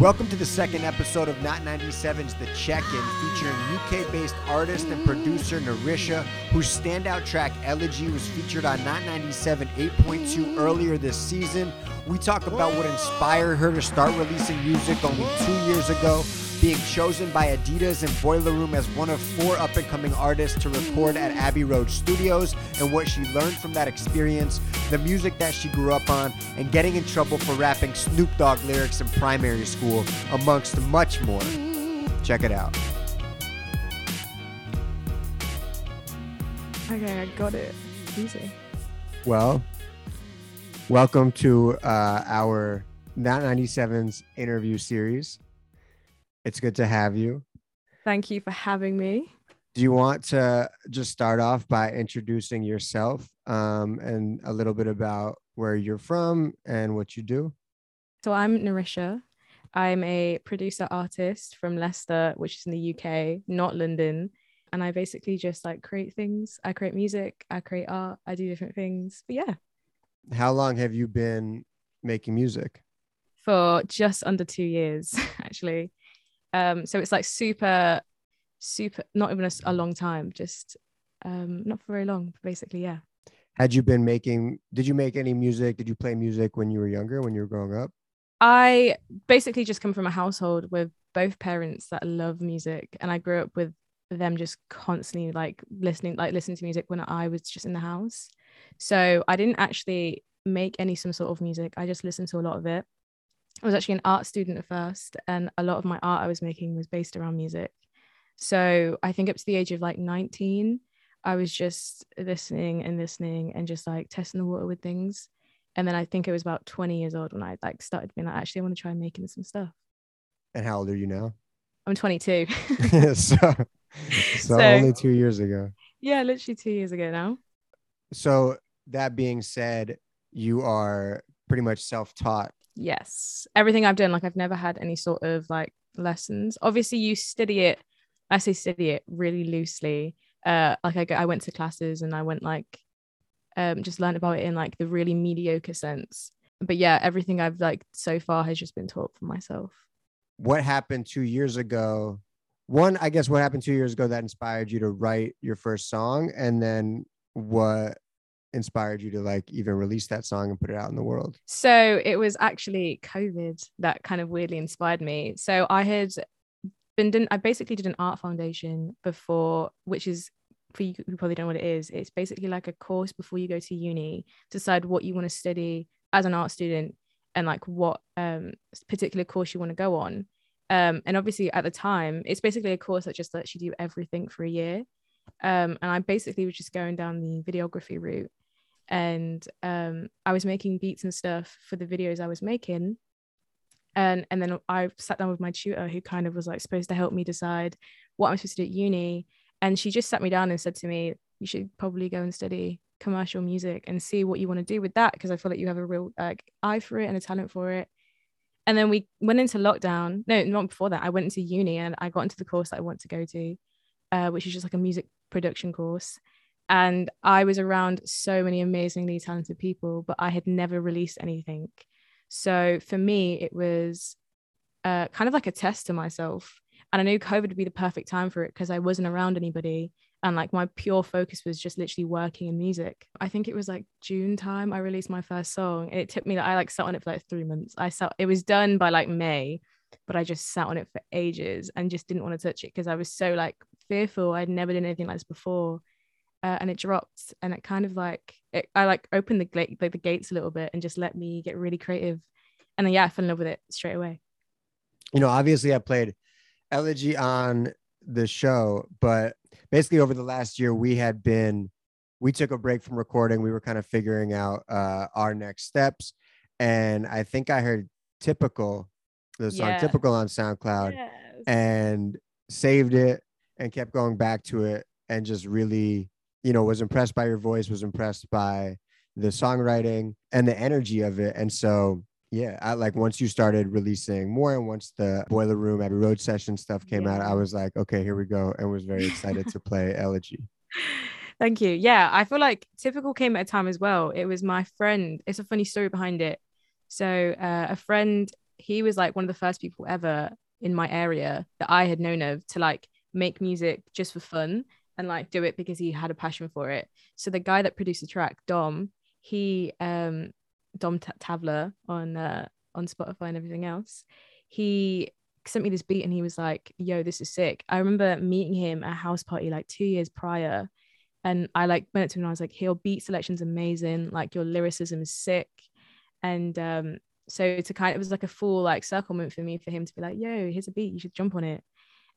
Welcome to the second episode of Not 97's The Check In, featuring UK based artist and producer Nerisha, whose standout track Elegy was featured on Not 97 8.2 earlier this season. We talk about what inspired her to start releasing music only two years ago, being chosen by Adidas and Boiler Room as one of four up and coming artists to record at Abbey Road Studios and what she learned from that experience, the music that she grew up on, and getting in trouble for rapping Snoop Dogg lyrics in primary school, amongst much more. Check it out. Okay, I got it. Easy. Well, welcome to uh, our Not 97's interview series. It's good to have you. Thank you for having me. Do you want to just start off by introducing yourself um, and a little bit about where you're from and what you do? So I'm Nerisha. I'm a producer artist from Leicester, which is in the UK, not London. And I basically just like create things. I create music, I create art, I do different things. But yeah. How long have you been making music? For just under two years, actually. Um, so it's like super, super, not even a, a long time, just um, not for very long, basically. Yeah. Had you been making, did you make any music? Did you play music when you were younger, when you were growing up? I basically just come from a household with both parents that love music. And I grew up with them just constantly like listening, like listening to music when I was just in the house. So I didn't actually make any some sort of music. I just listened to a lot of it. I was actually an art student at first, and a lot of my art I was making was based around music. So I think up to the age of like 19, I was just listening and listening and just like testing the water with things. And then I think it was about 20 years old when I like started being like, actually, I want to try making some stuff. And how old are you now? I'm 22. so, so, so only two years ago. Yeah, literally two years ago now. So that being said, you are pretty much self-taught yes. Everything i've done like i've never had any sort of like lessons. Obviously you study it i say study it really loosely. Uh like i, go, I went to classes and i went like um just learned about it in like the really mediocre sense. But yeah everything i've like so far has just been taught for myself. What happened two years ago? One i guess what happened two years ago that inspired you to write your first song? And then what inspired you to like even release that song and put it out in the world? So it was actually COVID that kind of weirdly inspired me. So I had been done, I basically did an art foundation before, which is for you who probably don't know what it is. It's basically like a course before you go to uni, decide what you want to study as an art student and like what um particular course you want to go on. Um, and obviously at the time, it's basically a course that just lets you do everything for a year. Um, and I basically was just going down the videography route and um, I was making beats and stuff for the videos I was making. And and then I sat down with my tutor who kind of was like supposed to help me decide what I'm supposed to do at uni. And she just sat me down and said to me, you should probably go and study commercial music and see what you want to do with that because I feel like you have a real like eye for it and a talent for it. And then we went into lockdown. No, not before that. I went into uni and I got into the course that I want to go to, uh, which is just like a music production course and I was around so many amazingly talented people, but I had never released anything. So for me, it was uh, kind of like a test to myself. And I knew COVID would be the perfect time for it because I wasn't around anybody. And like my pure focus was just literally working in music. I think it was like June time I released my first song. And it took me that I like sat on it for like three months. I sat, it was done by like May, but I just sat on it for ages and just didn't want to touch it because I was so like fearful. I'd never done anything like this before uh, and it dropped and it kind of like it, I like opened the like the gates a little bit and just let me get really creative and then yeah I fell in love with it straight away you know obviously I played Elegy on the show but basically over the last year we had been we took a break from recording we were kind of figuring out uh, our next steps and I think I heard typical the song yeah. typical on SoundCloud yes. and saved it and kept going back to it and just really you know, was impressed by your voice, was impressed by the songwriting and the energy of it. And so, yeah, I like once you started releasing more and once the Boiler Room Abbey Road session stuff came yeah. out, I was like, okay, here we go. And was very excited to play Elegy. Thank you. Yeah, I feel like Typical came at a time as well. It was my friend. It's a funny story behind it. So, uh, a friend, he was like one of the first people ever in my area that I had known of to like make music just for fun and like do it because he had a passion for it. So the guy that produced the track, Dom, he um Dom T- Tavler on uh, on Spotify and everything else, he sent me this beat and he was like, "Yo, this is sick." I remember meeting him at a house party like two years prior, and I like went to him and I was like, "Your beat selection's amazing. Like your lyricism is sick," and um, so to kind of it was like a full like circle moment for me for him to be like, "Yo, here's a beat. You should jump on it."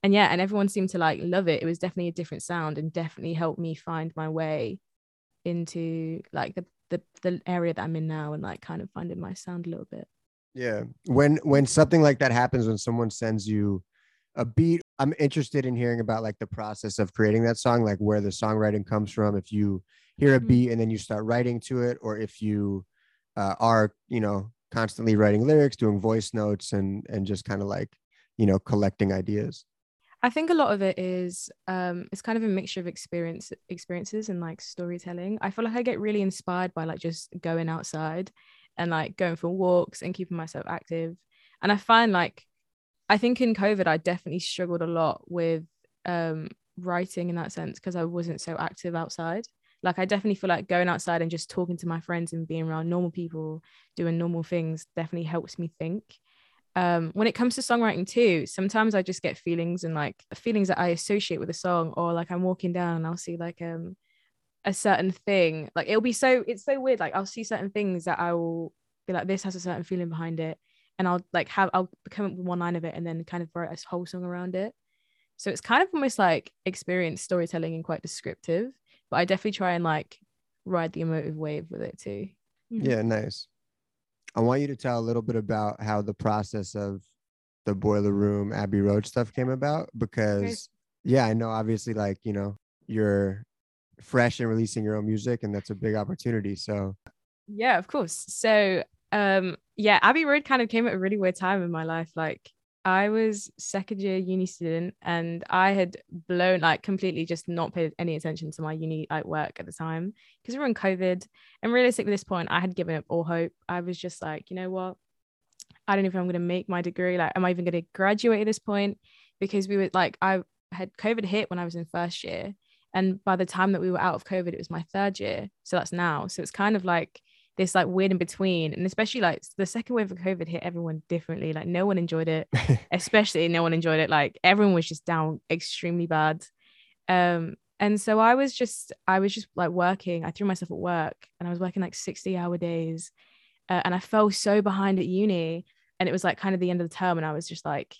And yeah, and everyone seemed to like love it. It was definitely a different sound and definitely helped me find my way into like the the, the area that I'm in now and like kind of finding my sound a little bit. Yeah. When when something like that happens, when someone sends you a beat, I'm interested in hearing about like the process of creating that song, like where the songwriting comes from. If you hear a Mhm. beat and then you start writing to it, or if you uh, are, you know, constantly writing lyrics, doing voice notes, and and just kind of like, you know, collecting ideas. I think a lot of it is um it's kind of a mixture of experience experiences and like storytelling. I feel like I get really inspired by like just going outside and like going for walks and keeping myself active. And I find like I think in COVID I definitely struggled a lot with um writing in that sense because I wasn't so active outside. Like I definitely feel like going outside and just talking to my friends and being around normal people doing normal things definitely helps me think um when it comes to songwriting too sometimes i just get feelings and like feelings that i associate with a song or like i'm walking down and i'll see like um a certain thing like it'll be so it's so weird like i'll see certain things that i will be like this has a certain feeling behind it and i'll like have i'll come up with one line of it and then kind of write a whole song around it so it's kind of almost like experience storytelling and quite descriptive but i definitely try and like ride the emotive wave with it too. Yeah, nice. I want you to tell a little bit about how the process of the boiler room Abbey Road stuff came about because yeah, I know obviously like, you know, you're fresh and releasing your own music and that's a big opportunity. So Yeah, of course. So, um, yeah, Abbey Road kind of came at a really weird time in my life. Like, I was second year uni student, and I had blown like completely just not paid any attention to my uni like work at the time because we were in COVID. And realistically, at this point, I had given up all hope. I was just like, you know what? I don't know if I'm going to make my degree. Like, am I even going to graduate at this point? Because we were like, I had COVID hit when I was in first year. And by the time that we were out of COVID, it was my third year. So that's now. So it's kind of like this like weird in between. And especially like the second wave of COVID hit everyone differently. Like no one enjoyed it, especially no one enjoyed it. Like everyone was just down extremely bad. Um, and so I was just, I was just like working. I threw myself at work and I was working like 60 hour days. Uh, and I fell so behind at uni. And it was like kind of the end of the term. And I was just like,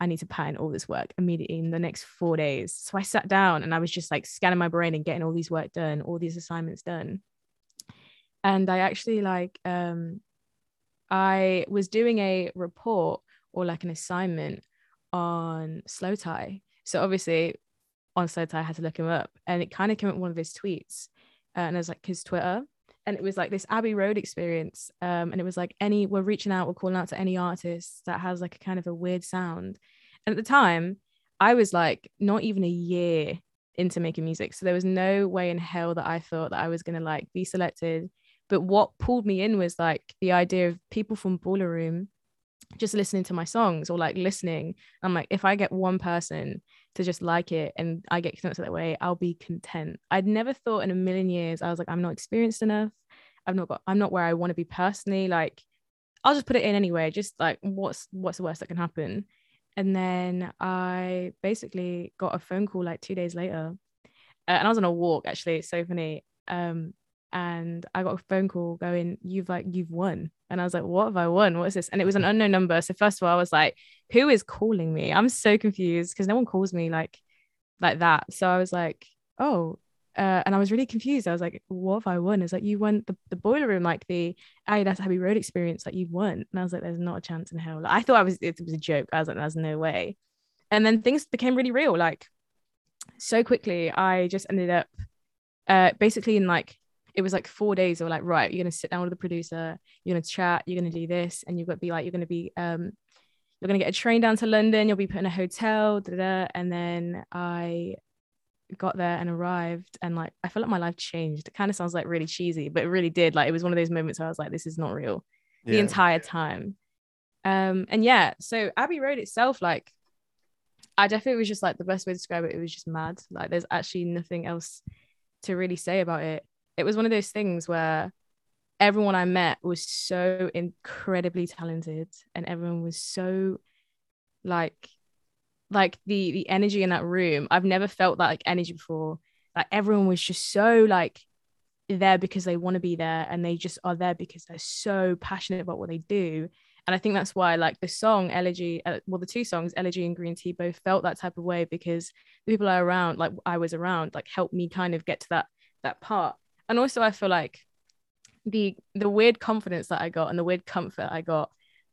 I need to pattern all this work immediately in the next four days. So I sat down and I was just like scanning my brain and getting all these work done, all these assignments done. And I actually like um I was doing a report or like an assignment on Slowthai. So obviously on Slowthai I had to look him up and it kind of came up one of his tweets. Uh, and it was like his Twitter. And it was like this Abbey Road experience. Um, and it was like any we're reaching out, we're calling out to any artist that has like a kind of a weird sound. And at the time, I was like not even a year into making music. So there was no way in hell that I thought that I was gonna like be selected. But what pulled me in was like the idea of people from Boiler Room just listening to my songs or like listening. I'm like, if I get one person to just like it and I get connected that way, I'll be content. I'd never thought in a million years, I was like, I'm not experienced enough. I've not got, I'm not where I want to be personally. Like, I'll just put it in anyway. Just like, what's what's the worst that can happen? And then I basically got a phone call like two days later, uh, and I was on a walk. Actually, it's so funny. Um, and I got a phone call going, "You've like you've won." And I was like, "What have I won? What is this?" And it was an unknown number. So first of all, I was like, "Who is calling me?" I'm so confused because no one calls me like like that. So I was like, "Oh." Uh, and I was really confused. I was like, "What have I won?" It's like you won the, the boiler room, like the Adidas Abbey Road experience, like you've won. And I was like, "There's not a chance in hell." Like, I thought I was it was a joke. I was like, "There's no way." And then things became really real. Like so quickly, I just ended up uh, basically in like it was like four days they were like right you're gonna sit down with the producer you're gonna chat you're gonna do this and you've got to be like you're gonna be um you're gonna get a train down to london you'll be put in a hotel da, da, da. and then i got there and arrived and like i felt like my life changed it kind of sounds like really cheesy but it really did like it was one of those moments where i was like this is not real the entire time Um, and yeah, so Abbey Road itself, like, I definitely was just like the best way to describe it. It was just mad. Like, there's actually nothing else to really say about it. It was one of those things where everyone I met was so incredibly talented, and everyone was so like, like the the energy in that room. I've never felt that like energy before. Like everyone was just so like there because they want to be there and they just are there because they're so passionate about what they do and i think that's why like the song elegy uh, well the two songs elegy and green tea both felt that type of way because the people i around like i was around like helped me kind of get to that that part and also i feel like the the weird confidence that i got and the weird comfort i got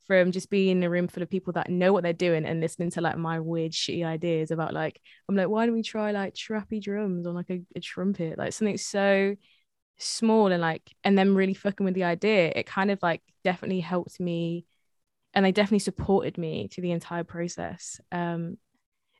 from just being in a room full of people that know what they're doing and listening to like my weird shitty ideas about like i'm like why don't we try like trappy drums on like a, a trumpet? Like something so small and like and then really fucking with the idea it kind of like definitely helped me and they definitely supported me through the entire process um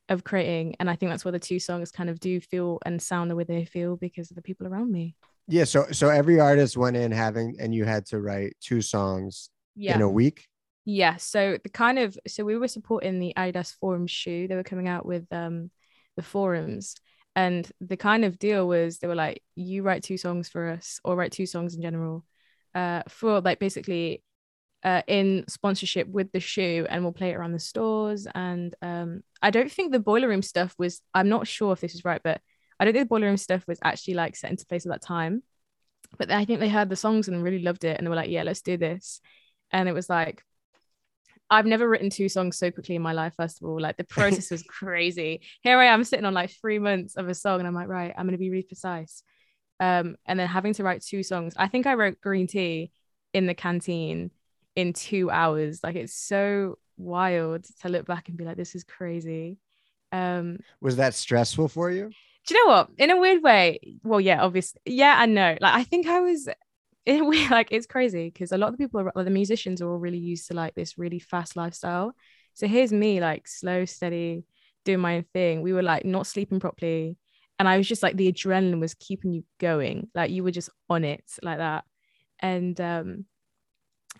of creating. And i think that's where the two songs kind of do feel and sound the way they feel because of the people around me yeah so so every artist went in having and you had to write two songs yeah. in a week? Yeah so the kind of so we were supporting the adidas forum shoe. They were coming out with um the forums. And the kind of deal was they were like you write two songs for us or write two songs in general uh for like basically uh in sponsorship with the shoe and we'll play it around the stores. And um i don't think the boiler room stuff was i'm not sure if this is right but i don't think the boiler room stuff was actually like set into place at that time but i think they heard the songs and really loved it and they were like yeah let's do this and it was like I've never written two songs so quickly in my life. First of all, like the process was crazy. Here I am sitting on like three months of a song, and I'm like, right, I'm gonna be really precise. Um, and then having to write two songs. I think I wrote Green Tea in the canteen in two hours. Like it's so wild to look back and be like, this is crazy. Um, was that stressful for you? Do you know what? In a weird way, well, yeah, obviously, yeah, and no. Like I think I was it, we like it's crazy because a lot of the people are, the musicians are all really used to like this really fast lifestyle. So here's me like slow steady doing my own thing. We were like not sleeping properly and i was just like the adrenaline was keeping you going. Like you were just on it like that. And um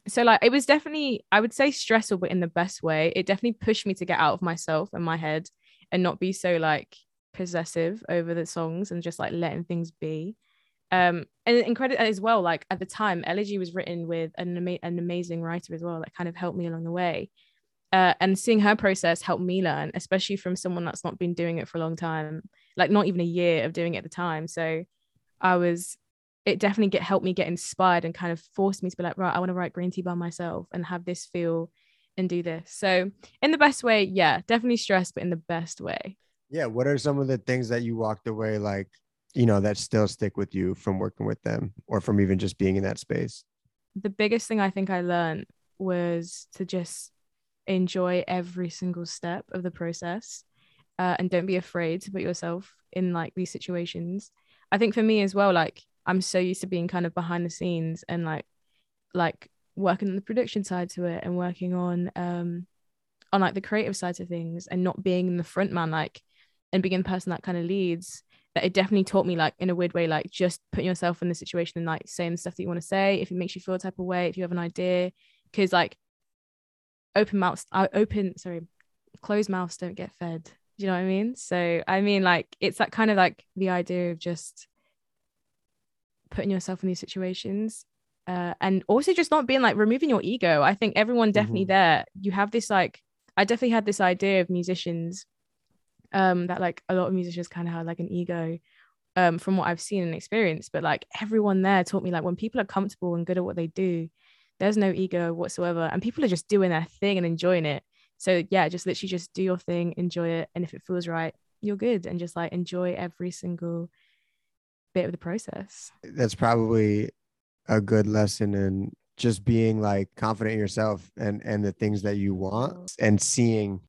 so like it was definitely i would say stressful but in the best way. It definitely pushed me to get out of myself and my head and not be so like possessive over the songs and just like letting things be. Um and incredible as well like at the time elegy was written with an, ama- an amazing writer as well that kind of helped me along the way. Uh, and seeing her process helped me learn especially from someone that's not been doing it for a long time like not even a year of doing it at the time. So i was it definitely get helped me get inspired and kind of forced me to be like right i want to write green tea by myself and have this feel and do this. So in the best way yeah definitely stressed but in the best way yeah what are some of the things that you walked away like you know that still stick with you from working with them or from even just being in that space? The biggest thing i think i learned was to just enjoy every single step of the process uh, and don't be afraid to put yourself in like these situations. I think for me as well like i'm so used to being kind of behind the scenes and like like working on the production side to it and working on um on like the creative side of things and not being in the front man like and being the person that kind of leads that it definitely taught me like in a weird way like just putting yourself in the situation and like saying the stuff that you want to say if it makes you feel a type of way if you have an idea. Because like open mouths I uh, open sorry closed mouths don't get fed. Do you know what I mean? So I mean like it's that kind of like the idea of just putting yourself in these situations uh, and also just not being like removing your ego. I think everyone definitely mm-hmm. there you have this like I definitely had this idea of musicians um that like a lot of musicians kind of have like an ego um from what I've seen and experienced but like everyone there taught me like when people are comfortable and good at what they do there's no ego whatsoever and people are just doing their thing and enjoying it. So yeah just literally just do your thing enjoy it and if it feels right you're good and just like enjoy every single bit of the process. That's probably a good lesson in just being like confident in yourself and and the things that you want and seeing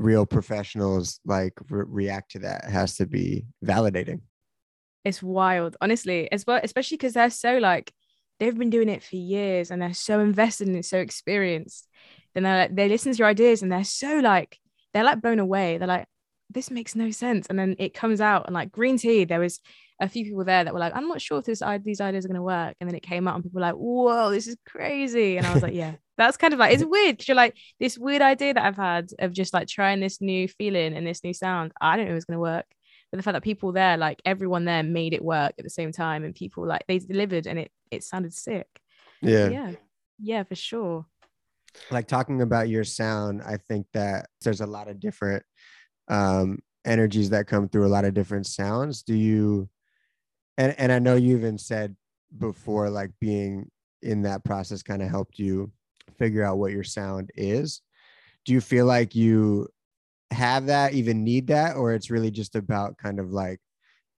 real professionals like re- react to that has to be validating. It's wild honestly as well especially because they're so like they've been doing it for years and they're so invested and so experienced. Then they like, they listen to your ideas and they're so like they're like blown away. They're like this makes no sense. And then it comes out and like green tea there was a few people there that were like i'm not sure if this these ideas are going to work and then it came out and people were like whoa this is crazy and i was like yeah that's kind of like it's weird because you're like this weird idea that I've had of just like trying this new feeling and this new sound. I don't know if it's gonna work. But the fact that people there, like everyone there made it work at the same time and people like they delivered and it it sounded sick. Yeah. Yeah. Yeah, for sure. Like talking about your sound, I think that there's a lot of different um energies that come through a lot of different sounds. Do you and and I know you even said before like being in that process kind of helped you figure out what your sound is. Do you feel like you have that, even need that, or it's really just about kind of like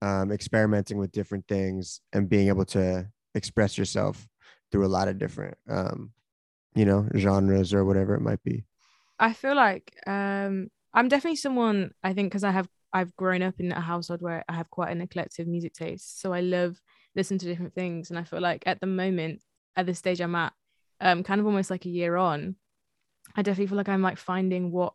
um, experimenting with different things and being able to express yourself through a lot of different, um, you know, genres or whatever it might be? I feel like um, I'm definitely someone I think because I have I've grown up in a household where I have quite an eclectic music taste, so I love listen to different things, and I feel like at the moment at the stage I'm at, um, kind of almost like a year on, I definitely feel like I'm like finding what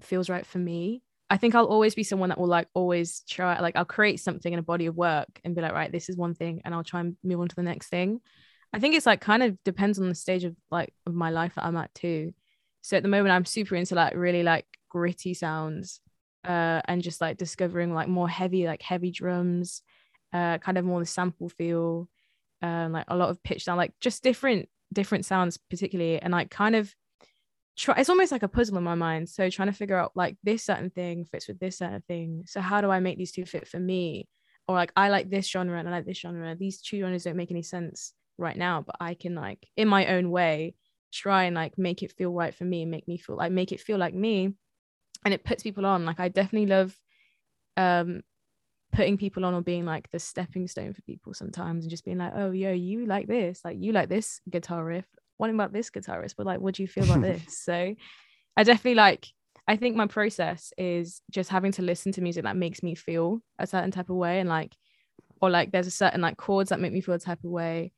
feels right for me. I think I'll always be someone that will like always try like I'll create something in a body of work and be like, right, this is one thing, and I'll try and move on to the next thing. I think it's like kind of depends on the stage of like of my life that I'm at too. So at the moment, I'm super into like really like gritty sounds, uh, and just like discovering like more heavy like heavy drums, uh, kind of more the sample feel, um, like a lot of pitch down, like just different different sounds particularly, and like kind of try it's almost like a puzzle in my mind. So trying to figure out like this certain thing fits with this certain thing. So how do i make these two fit for me? Or like i like this genre and i like this genre. These two genres don't make any sense right now but i can like in my own way try and like make it feel right for me and make me feel like make it feel like me and it puts people on. Like i definitely love um putting people on or being like the stepping stone for people sometimes and just being like oh yo you like this. Like you like this guitar riff. What about this guitarist but like what do you feel about this? So i definitely like i think my process is just having to listen to music that makes me feel a certain type of way and like or like there's a certain like chords that make me feel a type of way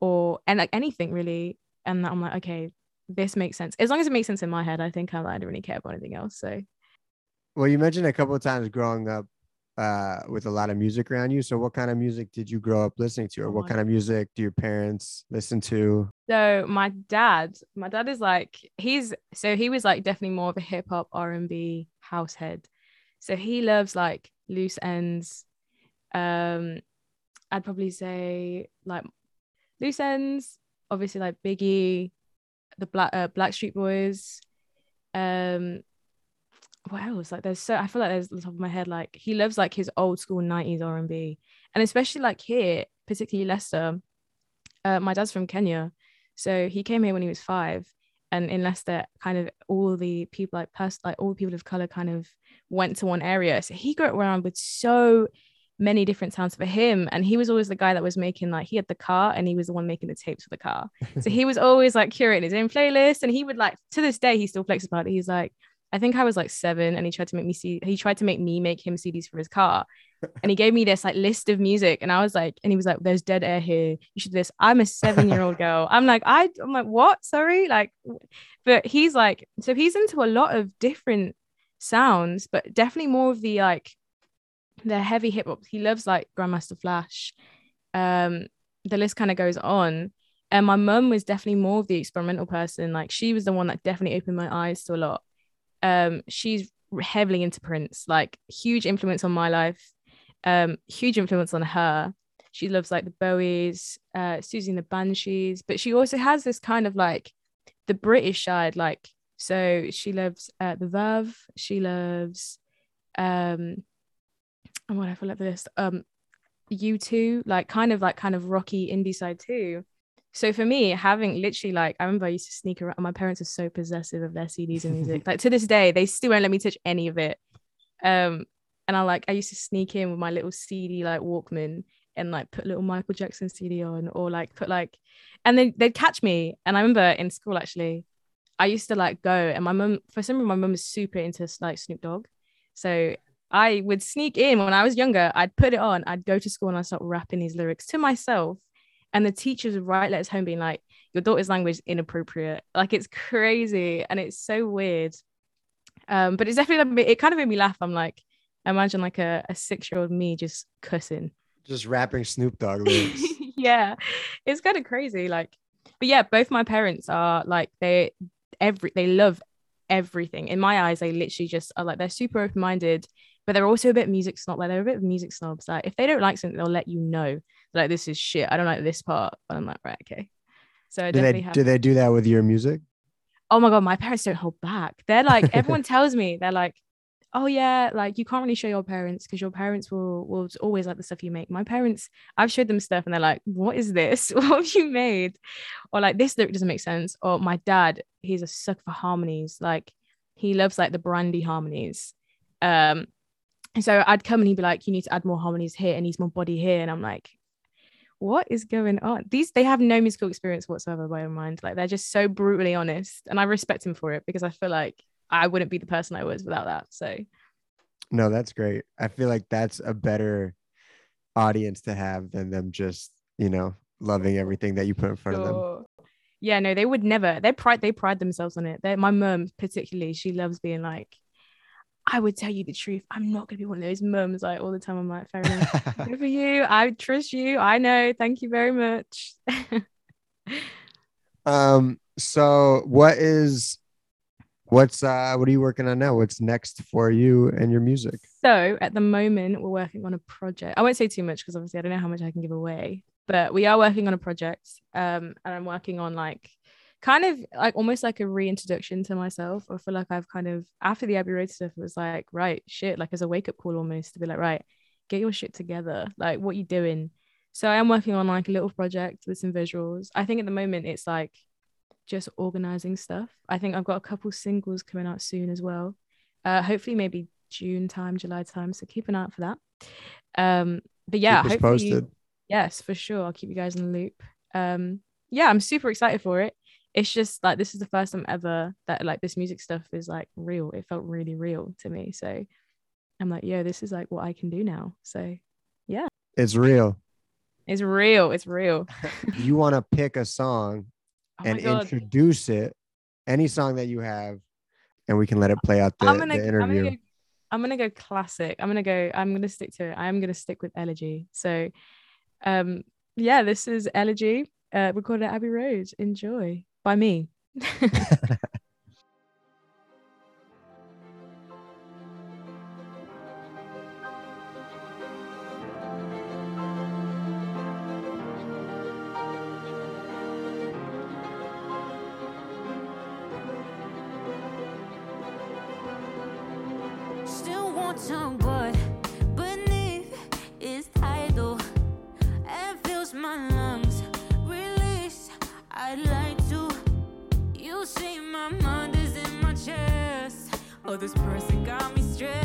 or and like anything really. And i'm like okay this makes sense as long as it makes sense in my head i think i, I don't really care about anything else so well you mentioned a couple of times growing up uh, with a lot of music around you. So, what kind of music did you grow up listening to, or what kind of music do your parents listen to? So, my dad, my dad is like he's so he was like definitely more of a hip hop, R and B house head. So he loves like loose ends. Um, I'd probably say like loose ends. Obviously, like Biggie, the Black uh, Backstreet Boys. Um, what else? Like there's so I feel like there's the top of my head like he loves like his old school 90s R&B and especially like here particularly Leicester uh, my dad's from Kenya so he came here when he was 5 and in Leicester kind of all the people like pers- like all people of color kind of went to one area so he grew up around with so many different sounds for him and he was always the guy that was making like he had the car and he was the one making the tapes for the car so he was always like curating his own playlist and he would like to this day he still flexes about it he's like I think I was like seven and he tried to make me see he tried to make me make him CDs for his car. And he gave me this like list of music and I was like, and he was like, there's dead air here. You should do this. I'm a seven-year-old girl. I'm like, I I'm like, what? Sorry. Like, but he's like, so he's into a lot of different sounds, but definitely more of the like the heavy hip hop. He loves like Grandmaster Flash. Um, the list kind of goes on. And my mum was definitely more of the experimental person. Like she was the one that definitely opened my eyes to a lot um, she's heavily into Prince, like huge influence on my life, um, huge influence on her. She loves like the Bowies, uh, Siouxsie and the Banshees, but she also has this kind of like the British side, like so she loves uh, the Verve, she loves um, and what I feel like this um, U2, like kind of like kind of rocky indie side too. So for me, having literally like I remember I used to sneak around. My parents are so possessive of their CDs and music. like to this day, they still won't let me touch any of it. Um, and I like I used to sneak in with my little CD like Walkman and like put little Michael Jackson CD on or like put like, and then they'd catch me. And I remember in school actually, I used to like go and my mum for some reason my mum was super into like Snoop Dogg, so I would sneak in when I was younger. I'd put it on. I'd go to school and I'd start rapping these lyrics to myself and the teachers would write letters home being like your daughter's language is inappropriate like it's crazy and it's so weird um but it's definitely it kind of made me laugh i'm like imagine like a, a six year old me just cussing just rapping snoop dogg lyrics yeah it's kind of crazy like but yeah, both my parents are like they every they love everything. In my eyes, they literally just are like they're super open minded, but they're also a bit music snob. Like they're a bit of music snobs. Like if they don't like something, they'll let you know. Like this is shit. I don't like this part. But I'm like, right, okay. So I Do they have do they do that with your music? oh my god, my parents don't hold back. They're like everyone tells me they're like, oh yeah, like you can't really show your parents because your parents will will always like the stuff you make. My parents, I've showed them stuff and they're like, what is this? what have you made? Or like this lyric doesn't make sense. Or my dad, he's a sucker for harmonies. Like he loves like the brandy harmonies. Um, so I'd come and he'd be like, you need to add more harmonies here and needs more body here, and I'm like, what is going on? These they have no musical experience whatsoever by your mind. Like they're just so brutally honest. And I respect him for it because I feel like I wouldn't be the person I was without that. So No, that's great. I feel like that's a better audience to have than them just, you know, loving everything that you put in front of them. Yeah, no, they would never. They pride they pride themselves on it. They my mum particularly, she loves being like, I would tell you the truth. I'm not gonna be one of those mums like all the time. I'm like, fair enough. Good for you. I trust you. I know. Thank you very much. um, so what is what's uh what are you working on now? What's next for you and your music? So at the moment, we're working on a project. I won't say too much because obviously I don't know how much I can give away, but we are working on a project. Um, and I'm working on like kind of like almost like a reintroduction to myself. I feel like I've kind of after the Abbey Road stuff it was like, right, shit, like as a wake up call almost to be like, right, get your shit together. Like what you doing? So I am working on like a little project with some visuals. I think at the moment it's like just organizing stuff. I think I've got a couple singles coming out soon as well. Uh, hopefully maybe June time, July time. So keep an eye out for that. Um, but yeah, hopefully, posted. yes, for sure. I'll keep you guys in the loop. Um, yeah, I'm super excited for it. It's just like this is the first time ever that like this music stuff is like real. It felt really real to me. So I'm like, yo, this is like what I can do now. So yeah. It's real. it's real. It's real. you want to pick a song Oh and introduce it, any song that you have, and we can let it play out the, I'm gonna, the I'm gonna interview. go, I'm gonna go classic. I'm gonna go. I'm gonna stick to it. I am gonna stick with Elegy. So, um, yeah, this is Elegy, uh, recorded at Abbey Road. Enjoy by me. Still want some, but beneath is and fills my lungs. Release, I'd like This person got me stressing